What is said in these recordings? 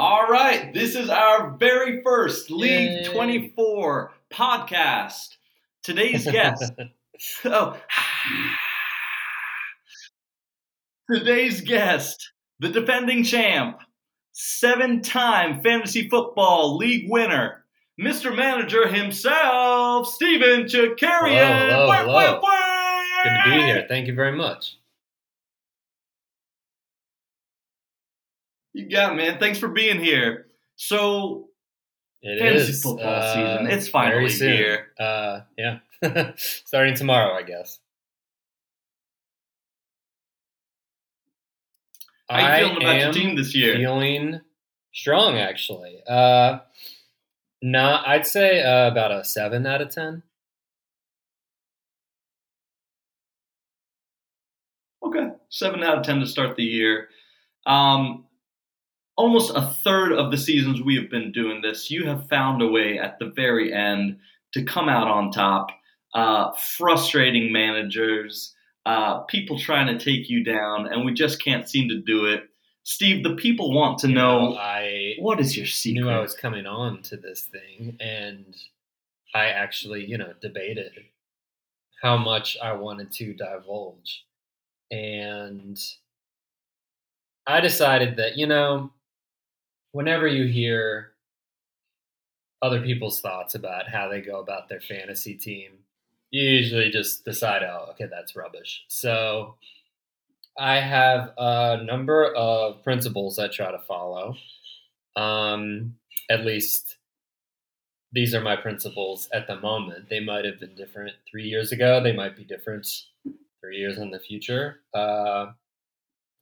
All right, this is our very first League Yay. 24 podcast. Today's guest. oh. Today's guest, the defending champ, seven time fantasy football league winner, Mr. Manager himself, Steven Chakarian. Hello, hello, hello. Good to be here. Thank you very much. You got it, man. Thanks for being here. So, It Fantasy is, football uh, season. It's finally here. Uh, yeah, starting tomorrow, I guess. how you I feeling about your am team this year? feeling strong, actually. Uh, not, I'd say uh, about a seven out of ten. Okay, seven out of ten to start the year. Um, almost a third of the seasons we have been doing this, you have found a way at the very end to come out on top. Uh, frustrating managers, uh, people trying to take you down, and we just can't seem to do it. Steve, the people want to You know I what is your secret. knew I was coming on to this thing, and I actually, you know, debated how much I wanted to divulge. And I decided that, you know, whenever you hear other people's thoughts about how they go about their fantasy team, you usually just decide, oh, okay, that's rubbish. So I have a number of principles I try to follow. Um, at least these are my principles at the moment. They might have been different three years ago. They might be different three years in the future. Uh,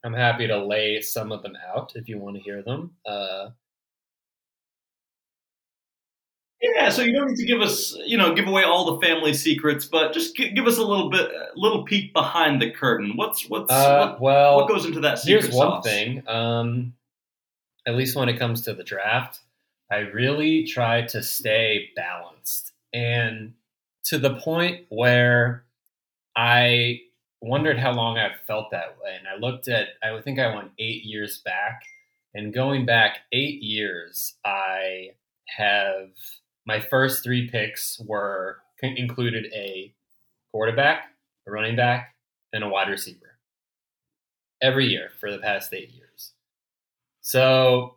I'm happy to lay some of them out if you want to hear them. Uh, Yeah, so you don't need to give us, you know, give away all the family secrets, but just gi- give us a little bit, a little peek behind the curtain. What's what's uh, what, well, what goes into that secret here's one thing. Um, at least when it comes to the draft, I really try to stay balanced, and to the point where I wondered how long I've felt that way. And I looked at, I think I went eight years back, and going back eight years, I have my first three picks were included a quarterback, a running back, and a wide receiver every year for the past eight years. So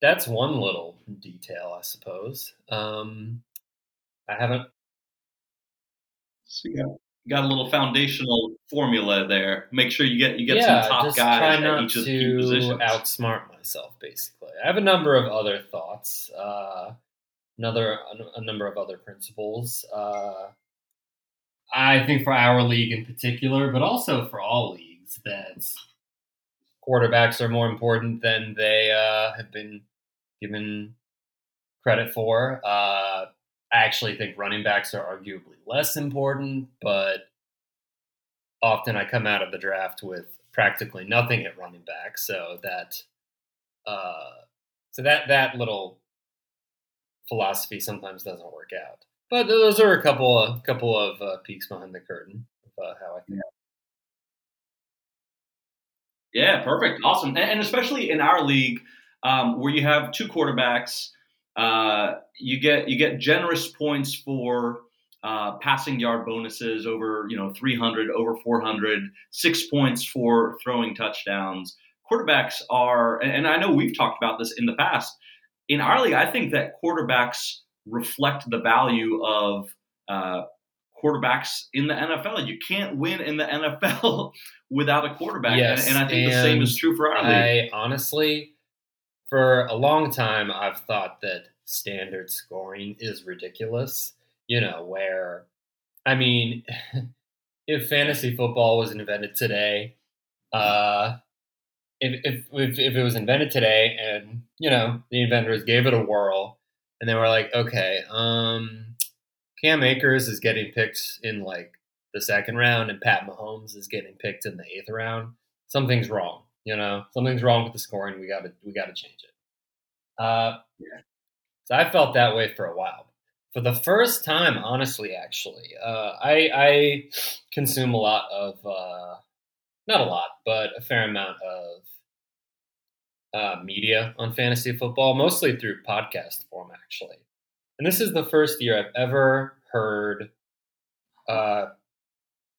that's one little detail, I suppose. Um, I haven't. So you got, a little foundational formula there. Make sure you get you get yeah, some top guys at each of the key to positions. outsmart myself. Basically, I have a number of other thoughts. Uh, another a number of other principles. Uh, I think for our league in particular, but also for all leagues, that quarterbacks are more important than they uh, have been given credit for. Uh, I actually think running backs are arguably less important, but often I come out of the draft with practically nothing at running back, so that uh, so that that little philosophy sometimes doesn't work out. But those are a couple of couple of uh, peeks behind the curtain of uh, how I think. Yeah, perfect, awesome, and, and especially in our league um, where you have two quarterbacks, uh, you get you get generous points for uh, passing yard bonuses over you know 300, over 400, six points for throwing touchdowns. Quarterbacks are, and, I know we've talked about this in the past. In our league, I think that quarterbacks reflect the value of uh, quarterbacks in the NFL. You can't win in the NFL without a quarterback, Yes, and, and I think the same is true for our league. I honestly, for a long time, I've thought that standard scoring is ridiculous. You know, where, I mean, if fantasy football was invented today, uh, if, if, if, if it was invented today and, you know, the inventors gave it a whirl and they were like, okay, um, Cam Akers is getting picked in like the second round and Pat Mahomes is getting picked in the eighth round, something's wrong. You know, something's wrong with the scoring. We got to we got to change it. Uh, Yeah. So I felt that way for a while. For the first time, honestly, actually, uh, I, I consume a lot of uh, not a lot, but a fair amount of uh, media on fantasy football, mostly through podcast form, actually. And this is the first year I've ever heard uh,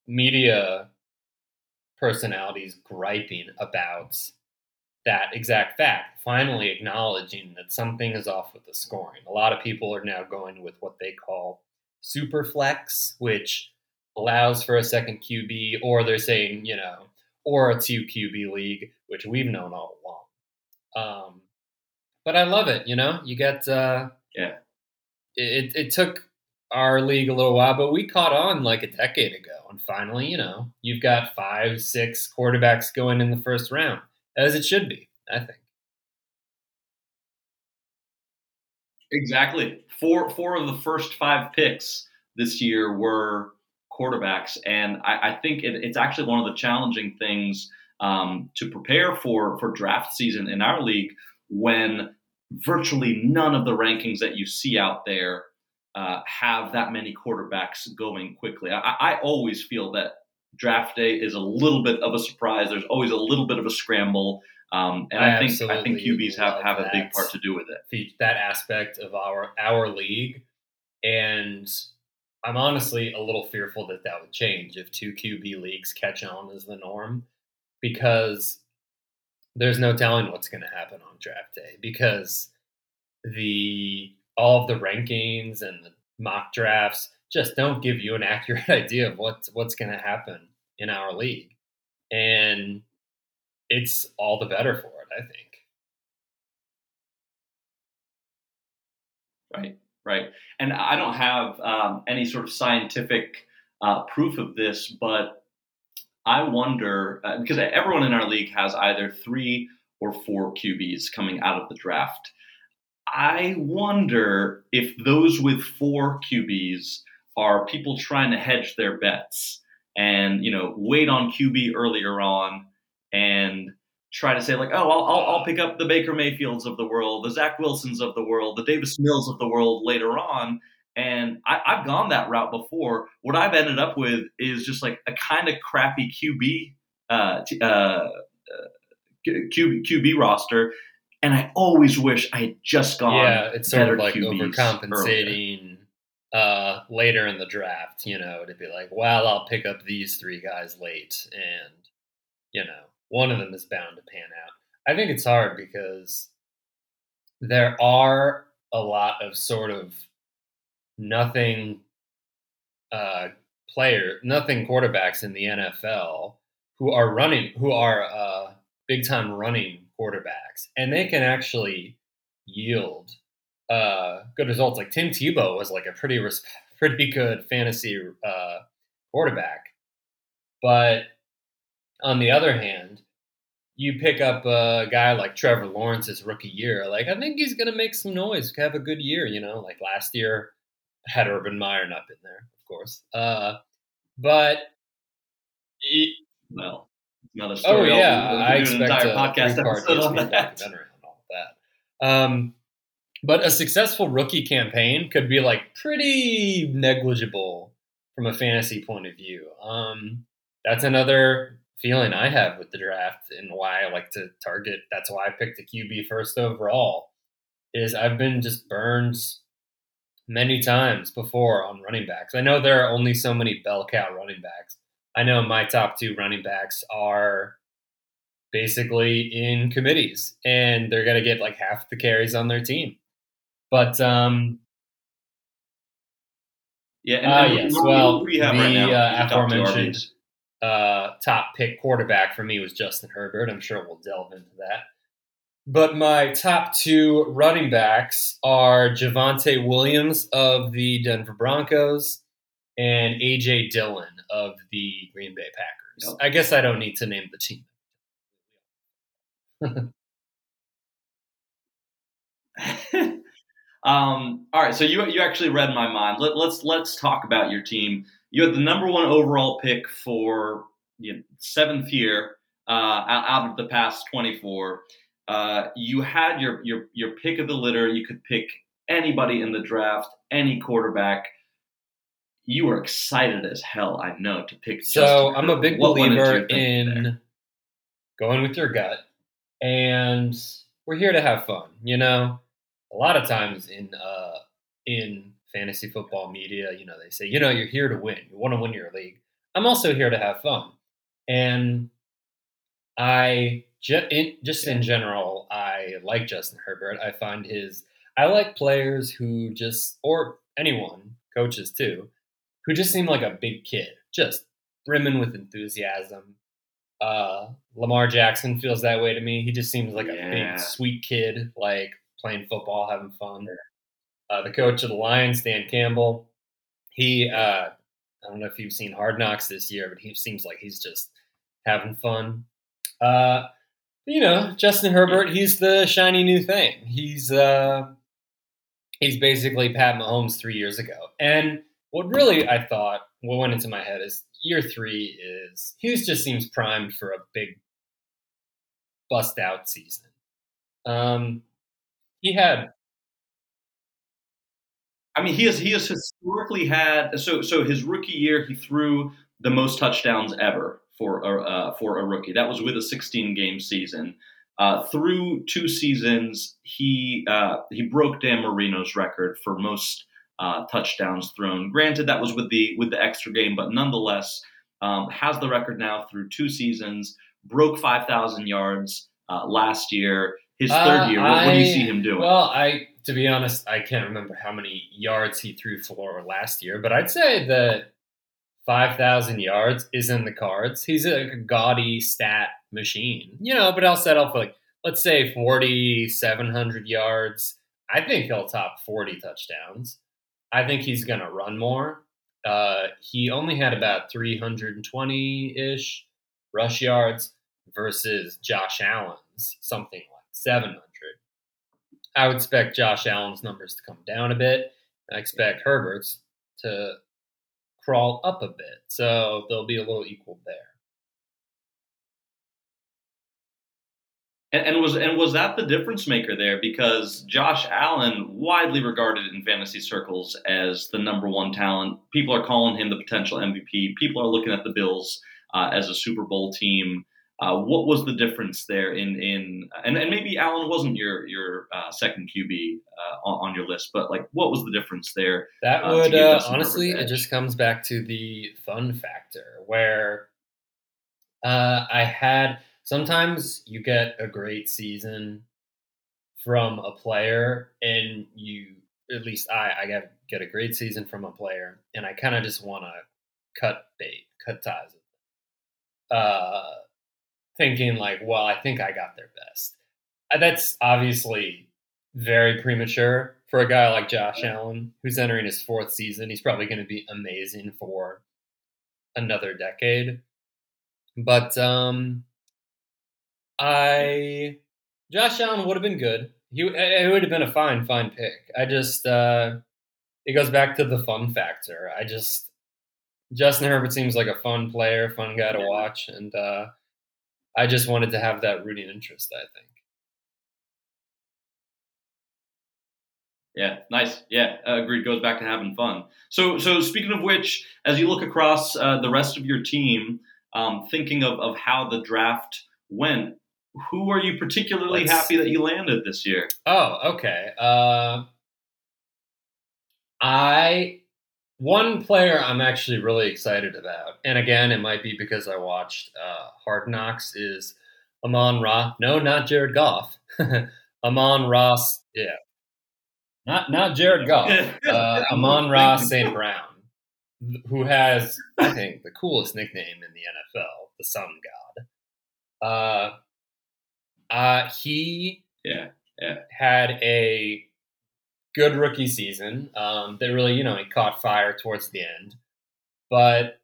media personalities griping about that exact fact, finally acknowledging that something is off with the scoring. A lot of people are now going with what they call super flex, which allows for a second QB, or they're saying, you know, or a two QB league, which we've known all along. Um, but I love it. You know, you get uh, yeah. It it took our league a little while, but we caught on like a decade ago, and finally, you know, you've got five, six quarterbacks going in the first round, as it should be. I think. Exactly. Four four of the first five picks this year were quarterbacks, and I, I think it, it's actually one of the challenging things um, to prepare for for draft season in our league when virtually none of the rankings that you see out there uh, have that many quarterbacks going quickly. I, I, always feel that draft day is a little bit of a surprise. There's always a little bit of a scramble, um, and I, I think I think QBs have, have a big part to do with it. That aspect of our our league, and I'm honestly a little fearful that that would change if two QB leagues catch on as the norm because there's no telling what's going to happen on draft day because the all of the rankings and the mock drafts just don't give you an accurate idea of what's what's going to happen in our league. And it's all the better for it i think. Right right. And i don't have um, any sort of scientific uh, proof of this but I wonder uh, because everyone in our league has either three or four QBs coming out of the draft. I wonder if those with four QBs are people trying to hedge their bets and you know wait on QB earlier on and try to say like, oh, I'll, I'll, pick up the Baker Mayfields of the world, the Zach Wilsons of the world, the Davis Mills of the world later on, and I, I've gone that route before. What I've ended up with is just like a kind of crappy QB, uh, uh, uh, QB, QB roster. And I always wish I had just gone. Yeah, it's sort of like QBs overcompensating uh, later in the draft, you know, to be like, well, I'll pick up these three guys late. And, you know, one of them is bound to pan out. I think it's hard because there are a lot of sort of nothing uh, player, nothing quarterbacks in the NFL who are running, who are uh, big time running quarterbacks, and they can actually yield uh, good results. Like Tim Tebow was like a pretty pretty good fantasy uh, quarterback, but on the other hand, you pick up a guy like Trevor Lawrence's rookie year, like I think he's to make some noise, have a good year. You know, like last year had Urban Meyer not been there, of course. Uh, but it, well, another story. Oh yeah, I expect an entire a podcast episode on that. on all of that. Um, but a successful rookie campaign could be like pretty negligible from a fantasy point of view. Um, that's another feeling I have with the draft and why I like to target. That's why I picked a QB first overall. Is I've been just burned many times before on running backs. I know there are only so many bell cow running backs. I know my top two running backs are basically in committees and they're going to get like half the carries on their team. But um yeah, and, uh, yes. Well, the right uh, aforementioned uh, top pick quarterback for me was Justin Herbert. I'm sure we'll delve into that. But my top two running backs are Javonte Williams of the Denver Broncos and AJ Dillon of the Green Bay Packers. I guess I don't need to name the team. um, all right, so you you actually read my mind. Let, let's let's talk about your team. You had the number one overall pick for you know, seventh year uh, out of the past twenty four. Uh, you had your your your pick of the litter. You could pick anybody in the draft, any quarterback. You were excited as hell, I know, to pick. So I'm a big what believer in there? going with your gut and we're here to have fun. You know, a lot of times in uh, in fantasy football media, you know, they say, you know, you're here to win. You want to win your league. I'm also here to have fun, and I in, just in general, I like Justin Herbert. I find his I like players who just or anyone, coaches too, who just seemed like a big kid, just brimming with enthusiasm. Uh, Lamar Jackson feels that way to me. He just seems like a Yeah. big, sweet kid, like playing football, having fun. Uh, the coach of the Lions, Dan Campbell, he, uh, I don't know if you've seen Hard Knocks this year, but he seems like he's just having fun. Uh, you know, Justin Herbert, he's the shiny new thing. He's uh, he's basically Pat Mahomes three years ago. And what really I thought, what went into my head is year three is Hughes just seems primed for a big bust out season. Um, he had I mean, he has he has historically had so so his rookie year he threw the most touchdowns ever for a uh, for a rookie. That was with a 16 game season. Uh, through two seasons, he uh, he broke Dan Marino's record for most uh, touchdowns thrown. Granted, that was with the with the extra game, but nonetheless um, has the record now through two seasons. Broke 5,000 yards uh, last year. His third Uh, year. What, what do you see him doing? Well, I to be honest, I can't remember how many yards he threw for last year, but I'd say that five thousand yards is in the cards. He's a gaudy stat machine, you know. But I'll settle for like let's say forty seven hundred yards. I think he'll top forty touchdowns. I think he's gonna run more. Uh, he only had about three hundred and twenty ish rush yards versus Josh Allen's something like seven hundred. I would expect Josh Allen's numbers to come down a bit. I expect Herbert's to crawl up a bit. So they'll be a little equal there. And, and was and was that the difference maker there? Because Josh Allen, widely regarded in fantasy circles as the number one talent, people are calling him the potential MVP. People are looking at the Bills uh, as a Super Bowl team. Uh, what was the difference there in in and, and maybe Allen wasn't your your uh, second QB uh, on, on your list, but like what was the difference there? That Uh, would uh, honestly, it just comes back to the fun factor where uh, I had sometimes you get a great season from a player, and you at least I I get get a great season from a player, and I kind of just want to cut bait, cut ties with them. Uh, thinking like, well, I think I got their best. Uh, That's obviously very premature for a guy like Josh Allen, who's entering his fourth season. He's probably going to be amazing for another decade. But um, I Josh Allen would have been good. He it would have been a fine, fine pick. I just uh, it goes back to the fun factor. I just Justin Herbert seems like a fun player, fun guy to watch, and uh, I just wanted to have that rooting interest. I think. Yeah, nice. Yeah, uh, agreed. Goes back to having fun. So, so speaking of which, as you look across uh, the rest of your team, um, thinking of, of how the draft went, who are you particularly Let's happy that you landed this year? Oh, okay. Uh, I one player I'm actually really excited about, and again, it might be because I watched uh, Hard Knocks. Is Amon Ra? No, not Jared Goff. Amon Ross. Yeah, not not Jared Goff. Uh, Amon-Ra St. Brown, who has I think the coolest nickname in the NFL, the Sun God. Uh, uh, he Yeah, had a good rookie season. Um, that really, you know, he caught fire towards the end, but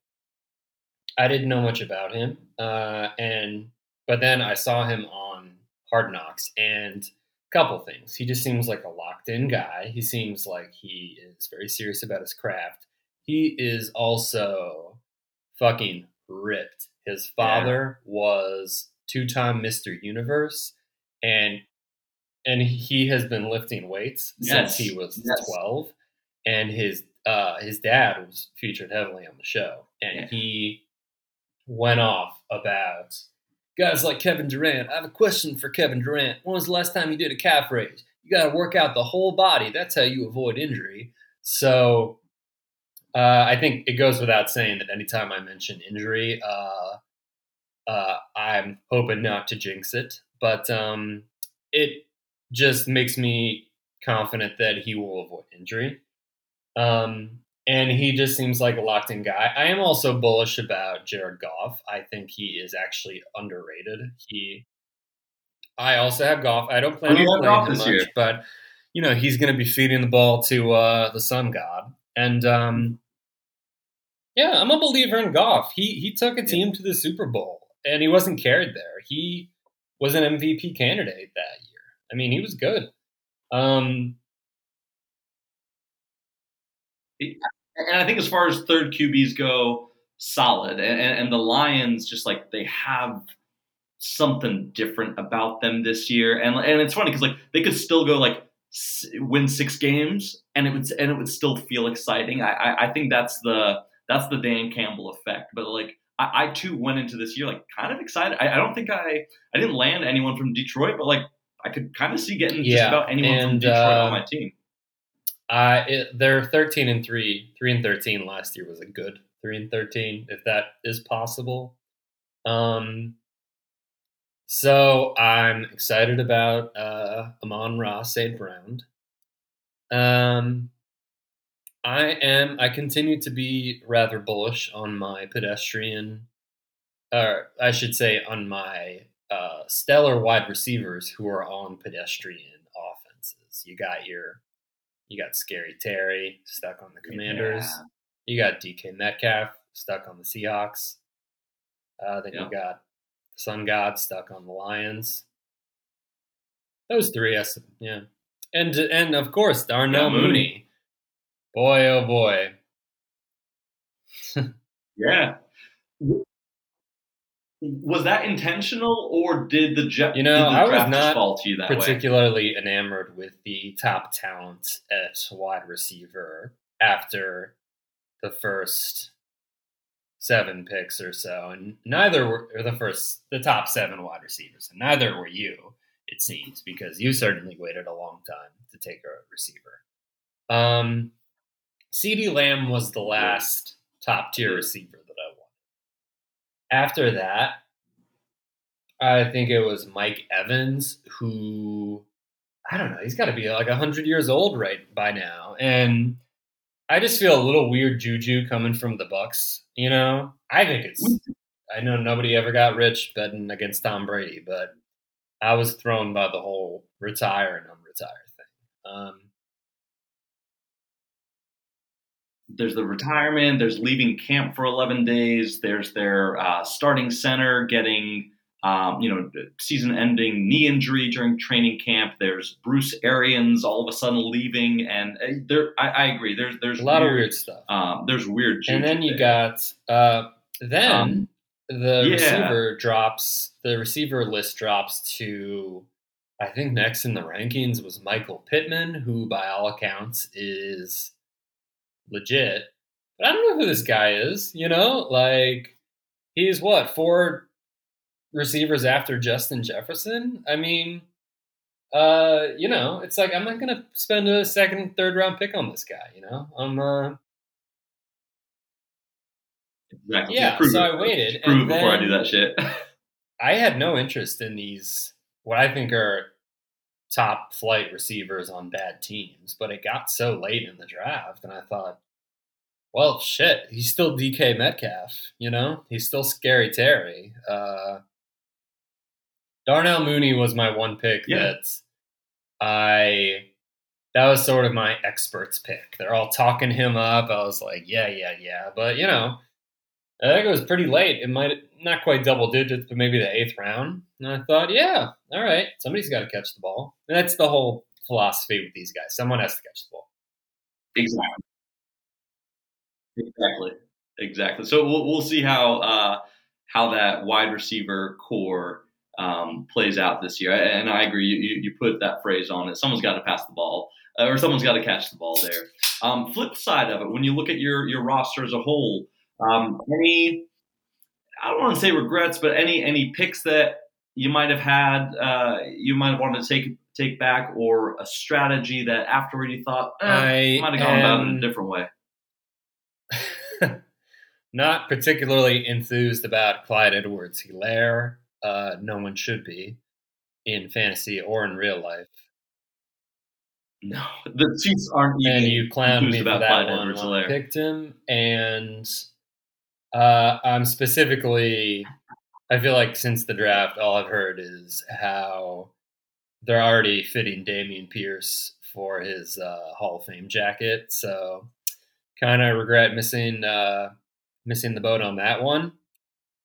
I didn't know much about him. Uh, and but then I saw him on Hard Knocks, and a couple things. He just seems like a locked in guy. He seems like he is very serious about his craft. He is also fucking ripped. His father was two time Mr. Universe, and and he has been lifting weights Yes, since he was yes. 12 and his uh, his dad was featured heavily on the show and Yeah. he went off about guys like Kevin Durant. I have a question for Kevin Durant. When was the last time you did a calf raise? You got to work out the whole body. That's how you avoid injury. So uh, I think it goes without saying that anytime I mention injury, uh, uh, I'm hoping not to jinx it, but um, it just makes me confident that he will avoid injury. Um, and he just seems like a locked in guy. I am also bullish about Jared Goff. I think he is actually underrated. He, I also have Goff. I don't plan on playing him much, year? but you know he's going to be feeding the ball to uh, the Sun God, and um, yeah, I'm a believer in Goff. He he took a team to the Super Bowl, and he wasn't carried there. He was an MVP candidate that year. I mean, he was good. Um, and I think as far as third QBs go, solid. And, and the Lions just like they have something different about them this year. And and it's funny because like they could still go like win six games and it would and it would still feel exciting. I, I, I think that's the that's the Dan Campbell effect. But like I, I too went into this year like kind of excited. I, I, don't think I I didn't land anyone from Detroit, but like I could kind of see getting yeah, just about anyone and, from Detroit uh, on my team. Uh, it, they're 13 and 3. 3 and 13 last year was a good 3 and 13, if that is possible. Um, so I'm excited about uh, Amon-Ra St. Brown. Um, I am. I continue to be rather bullish on my pedestrian, or I should say, on my uh, stellar wide receivers who are on pedestrian offenses. You got your you got Scary Terry stuck on the Commanders. Yeah. You got DK Metcalf stuck on the Seahawks. Uh, then you got Sun God stuck on the Lions. Those three, yeah, and and of course Darnell yeah, Mooney. Mooney. Boy, oh boy. yeah was that intentional or did the jet? You know, I was not fall to you that particularly way? enamored with the top talent at wide receiver after the first seven picks or so, and neither were the first the top seven wide receivers, and neither were you. It seems because you certainly waited a long time to take a receiver. Um, CeeDee Lamb was the last top tier receiver that I wanted. after that, I think it was Mike Evans who I don't know, he's got to be like 100 years old right by now. And I just feel a little weird juju coming from the Bucs, you know? I think it's I know nobody ever got rich betting against Tom Brady, but I was thrown by the whole retire and unretire thing. Um, there's the retirement, there's leaving camp for 11 days, there's their uh, starting center getting, um, you know, season-ending knee injury during training camp. There's Bruce Arians all of a sudden leaving, and uh, there, I, I, agree. There's there's a lot weird, of weird stuff. Um, there's weird. And then you there. got uh, then um, the yeah. receiver drops. The receiver list drops to. I think next in the rankings was Michael Pittman, who by all accounts is legit. But I don't know who this guy is, you know? Like, he's what, four receivers after Justin Jefferson? I mean, uh, you know, it's like I'm not gonna spend a second, third round pick on this guy, you know? I'm uh Exactly. Yeah, so I waited. Prove before I do that shit. I had no interest in these what I think are top flight receivers on bad teams, but it got so late in the draft, and I thought, well, shit, he's still DK Metcalf, you know, he's still Scary Terry. Uh, Darnell Mooney was my one pick yeah. that I that was sort of my experts pick. They're all talking him up. I was like, yeah, yeah, yeah, but you know, I think it was pretty late. It might not quite double digits, but maybe the eighth round. And I thought, yeah, all right, somebody's got to catch the ball. And that's the whole philosophy with these guys. Someone has to catch the ball. Exactly. Exactly. Exactly. So we'll we'll see how uh, how that wide receiver corps um, plays out this year. And I agree. You, you, put that phrase on it. Someone's got to pass the ball, uh, or someone's got to catch the ball there. Um, flip side of it, when you look at your your roster as a whole, um, any I don't want to say regrets, but any any picks that you might have had, uh, you might have wanted to take take back, or a strategy that afterward you thought eh, I might have gone about it a different way. Not particularly enthused about Clyde Edwards Helaire. Uh, no one should be in fantasy or in real life. No, the Chiefs aren't and you clowned me about that Clyde one I picked him. And uh, I'm specifically, I feel like since the draft, all I've heard is how they're already fitting Dameon Pierce for his uh, Hall of Fame jacket. So kind of regret missing uh, missing the boat on that one.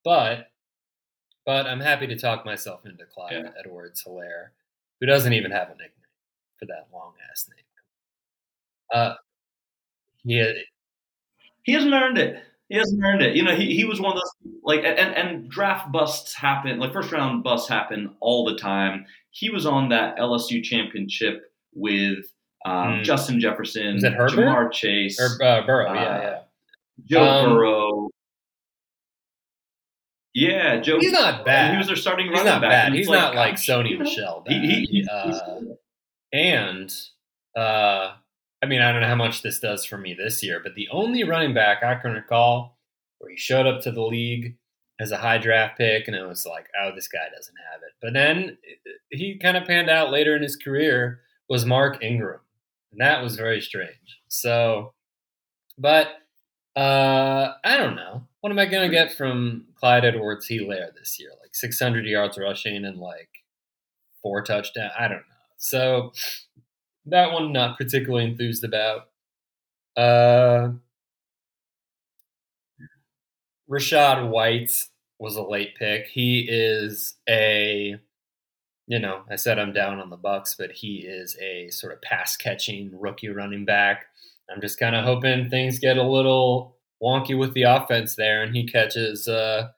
But but I'm happy to talk myself into Clyde Yeah. Edwards Helaire, who doesn't even have a nickname for that long ass name. Uh, yeah, He hasn't earned it. He hasn't earned it. You know, he, he was one of those like and, and draft busts happen, like first round busts happen all the time. He was on that LSU championship with um, Hmm. Justin Jefferson, Was? Ja'Marr Chase, or uh, Burrow. yeah, Uh, yeah. Joe um, Burrow. Yeah, Joe. He's not bad. He was their starting He's running not back. bad. He's it's not like gosh, Sony you know, Michel He, bad. he, he's, uh, and uh, I mean, I don't know how much this does for me this year, but the only running back I can recall where he showed up to the league as a high draft pick, and it was like, oh, this guy doesn't have it. But then he kind of panned out later in his career was Mark Ingram, and that was very strange. So, but uh, I don't know. What am I going to get from Clyde Edwards Helaire this year? Like 600 yards rushing and like four touchdowns? I don't know. So that one not particularly enthused about. Uh, Rachaad White was a late pick. He is a, you know, I said I'm down on the Bucs, but he is a sort of pass catching rookie running back. I'm just kind of hoping things get a little wonky with the offense there, and he catches uh,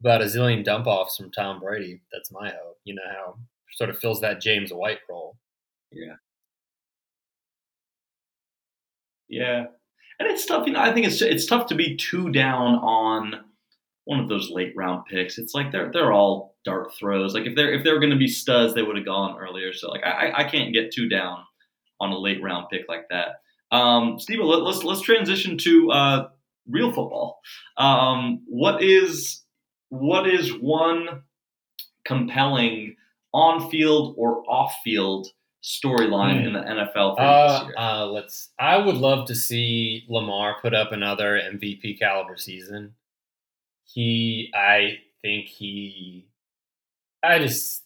about a zillion dump offs from Tom Brady. That's my hope. You know how sort of fills that James White role. Yeah, and it's tough. You know, I think it's it's tough to be too down on one of those late round picks. It's like they're they're all dart throws. Like if they're if they were going to be studs, they would have gone earlier. So like I I can't get too down on a late round pick like that. Um, Steve, let, let's let's transition to uh, real football. Um, what is what is one compelling on field or off field storyline Hmm. in the NFL for Uh, this year? uh, let's. I would love to see Lamar put up another MVP caliber season. He, I think he, I just,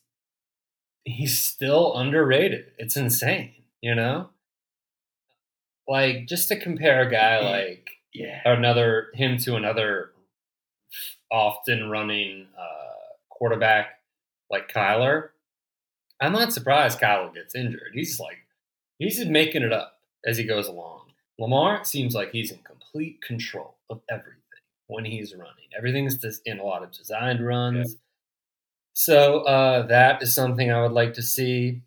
he's still underrated. It's insane, you know. Like just to compare a guy like yeah. another him to another often running uh, quarterback like Kyler, I'm not surprised Kyler gets injured. He's like he's just making it up as he goes along. Lamar seems like he's in complete control of everything when he's running. Everything's just in a lot of designed runs. So uh, that is something I would like to see.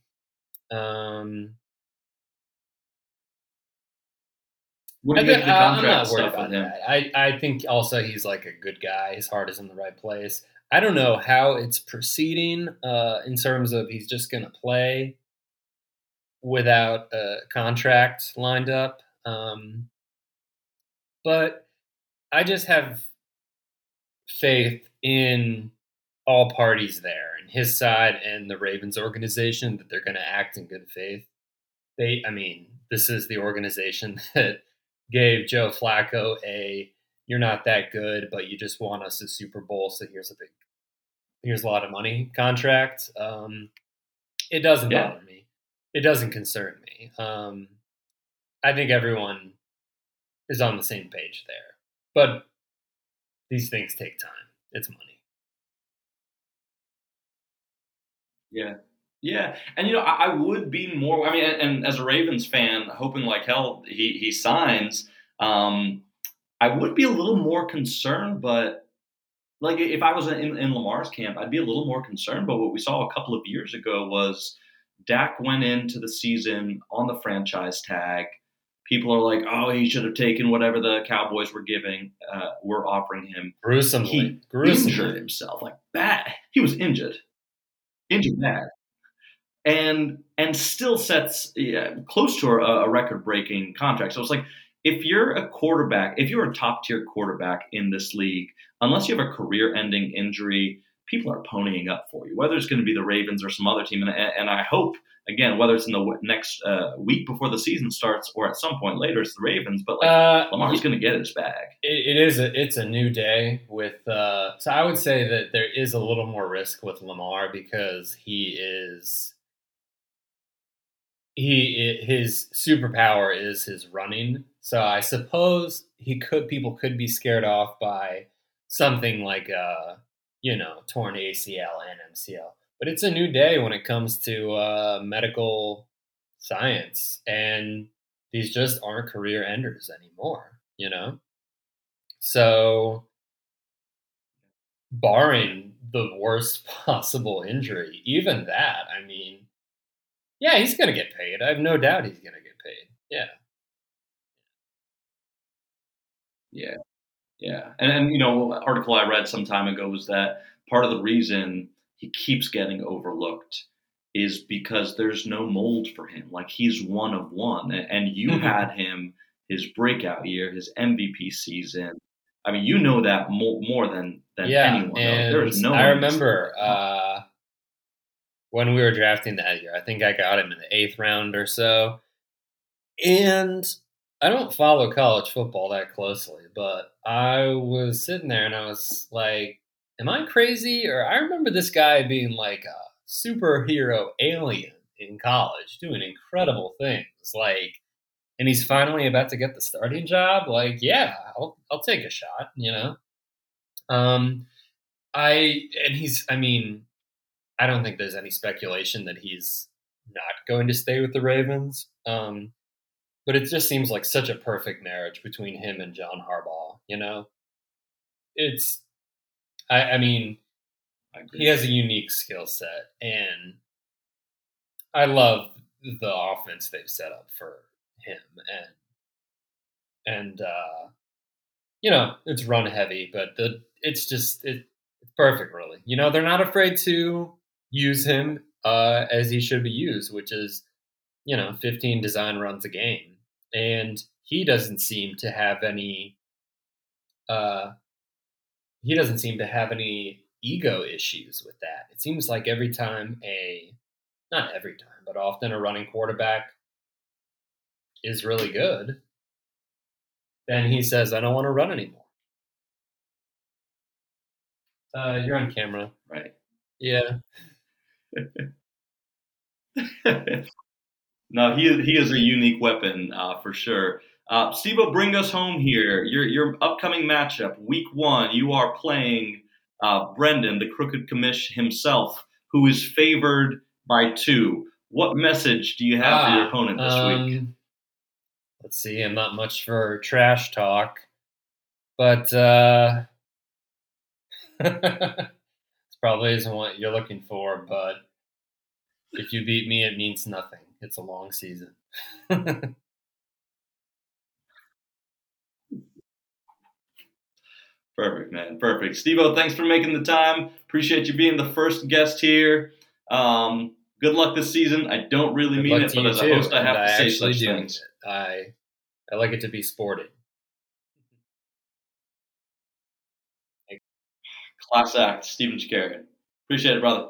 Um, What do you think the uh, I'm not worried about that. I, I think also he's like a good guy. His heart is in the right place. I don't know how it's proceeding uh, in terms of he's just going to play without a contract lined up. Um, but I just have faith in all parties there, and his side and the Ravens organization that they're going to act in good faith. They, I mean, this is the organization that gave Joe Flacco a "you're not that good, but you just want us a Super Bowl, so here's a big, here's a lot of money" contract. Um, it doesn't Yeah. bother me. It doesn't concern me. Um, I think everyone is on the same page there, but these things take time. It's money. Yeah. Yeah. And, you know, I, I would be more, I mean, and, and as a Ravens fan, hoping like hell he, he signs, um, I would be a little more concerned, but like if I was in, in Lamar's camp, I'd be a little more concerned. But what we saw a couple of years ago was Dak went into the season on the franchise tag. people are like, "Oh, he should have taken whatever the Cowboys were giving, uh, were offering him." Gruesomely, He gruesomely. injured himself like bad. He was injured, injured bad, and and still sets yeah, close to a, a record breaking contract. So it's like if you're a quarterback, if you're a top tier quarterback in this league, unless you have a career ending injury, people are ponying up for you. Whether it's going to be the Ravens or some other team, and, and I hope again, whether it's in the next uh, week before the season starts or at some point later, it's the Ravens. But like Uh, Lamar's going to get his bag. it, it is a it's a new day with uh so I would say that there is a little more risk with Lamar because he is he his superpower is his running. So I suppose he could people could be scared off by something like uh you know torn ACL and MCL. But it's a new day when it comes to uh, medical science, and these just aren't career enders anymore. You know, so barring the worst possible injury, even that, I mean, yeah, he's to get paid. I have no doubt he's to get paid. Yeah. Yeah, yeah, and and you know, article I read some time ago was that part of the reason he keeps getting overlooked is because there's no mold for him. Like he's one of one, and, you Mhm. had him his breakout year, his MVP season. I mean, you know that more, more than than yeah, anyone. and There is no. I remember uh, when we were drafting that year. I think I got him in the eighth round or so, and I don't follow college football that closely, but I was sitting there and I was like, "Am I crazy?" Or I remember this guy being like a superhero alien in college, doing incredible things, like. And he's finally about to get the starting job. Like, yeah, I'll I'll take a shot, you know. Um, I and he's. I mean, I don't think there's any speculation that he's not going to stay with the Ravens. Um, but it just seems like such a perfect marriage between him and John Harbaugh. You know, it's. I, I mean, I he has a unique skill set, and I love the offense they've set up for him, and and uh, you know it's run heavy, but the it's just it, it's perfect, really. You know, they're not afraid to use him uh, as he should be used, which is you know 15 design runs a game, and he doesn't seem to have any. Uh, he doesn't seem to have any ego issues with that. It seems like every time a, not every time, but often a running quarterback is really good, then he says, I don't want to run anymore. Uh, you're on camera. right. Yeah. no, he he is a unique weapon uh, for sure. Uh, Steve, bring us home here. Your your upcoming matchup, week one. You are playing uh, Brendan, the crooked commish himself, who is favored by two. What message do you have for your Ah, opponent this week? Um, let's see. I'm not much for trash talk, but uh, this probably isn't what you're looking for. But if you beat me, it means nothing. It's a long season. Perfect, man. Perfect. Steve, thanks for making the time. Appreciate you being the first guest here. Um, good luck this season. I don't really Good mean it, but as a host, I and have to say actually such do things. I I like it to be sporting. Class act, Stephen Shakarian. Appreciate it, brother.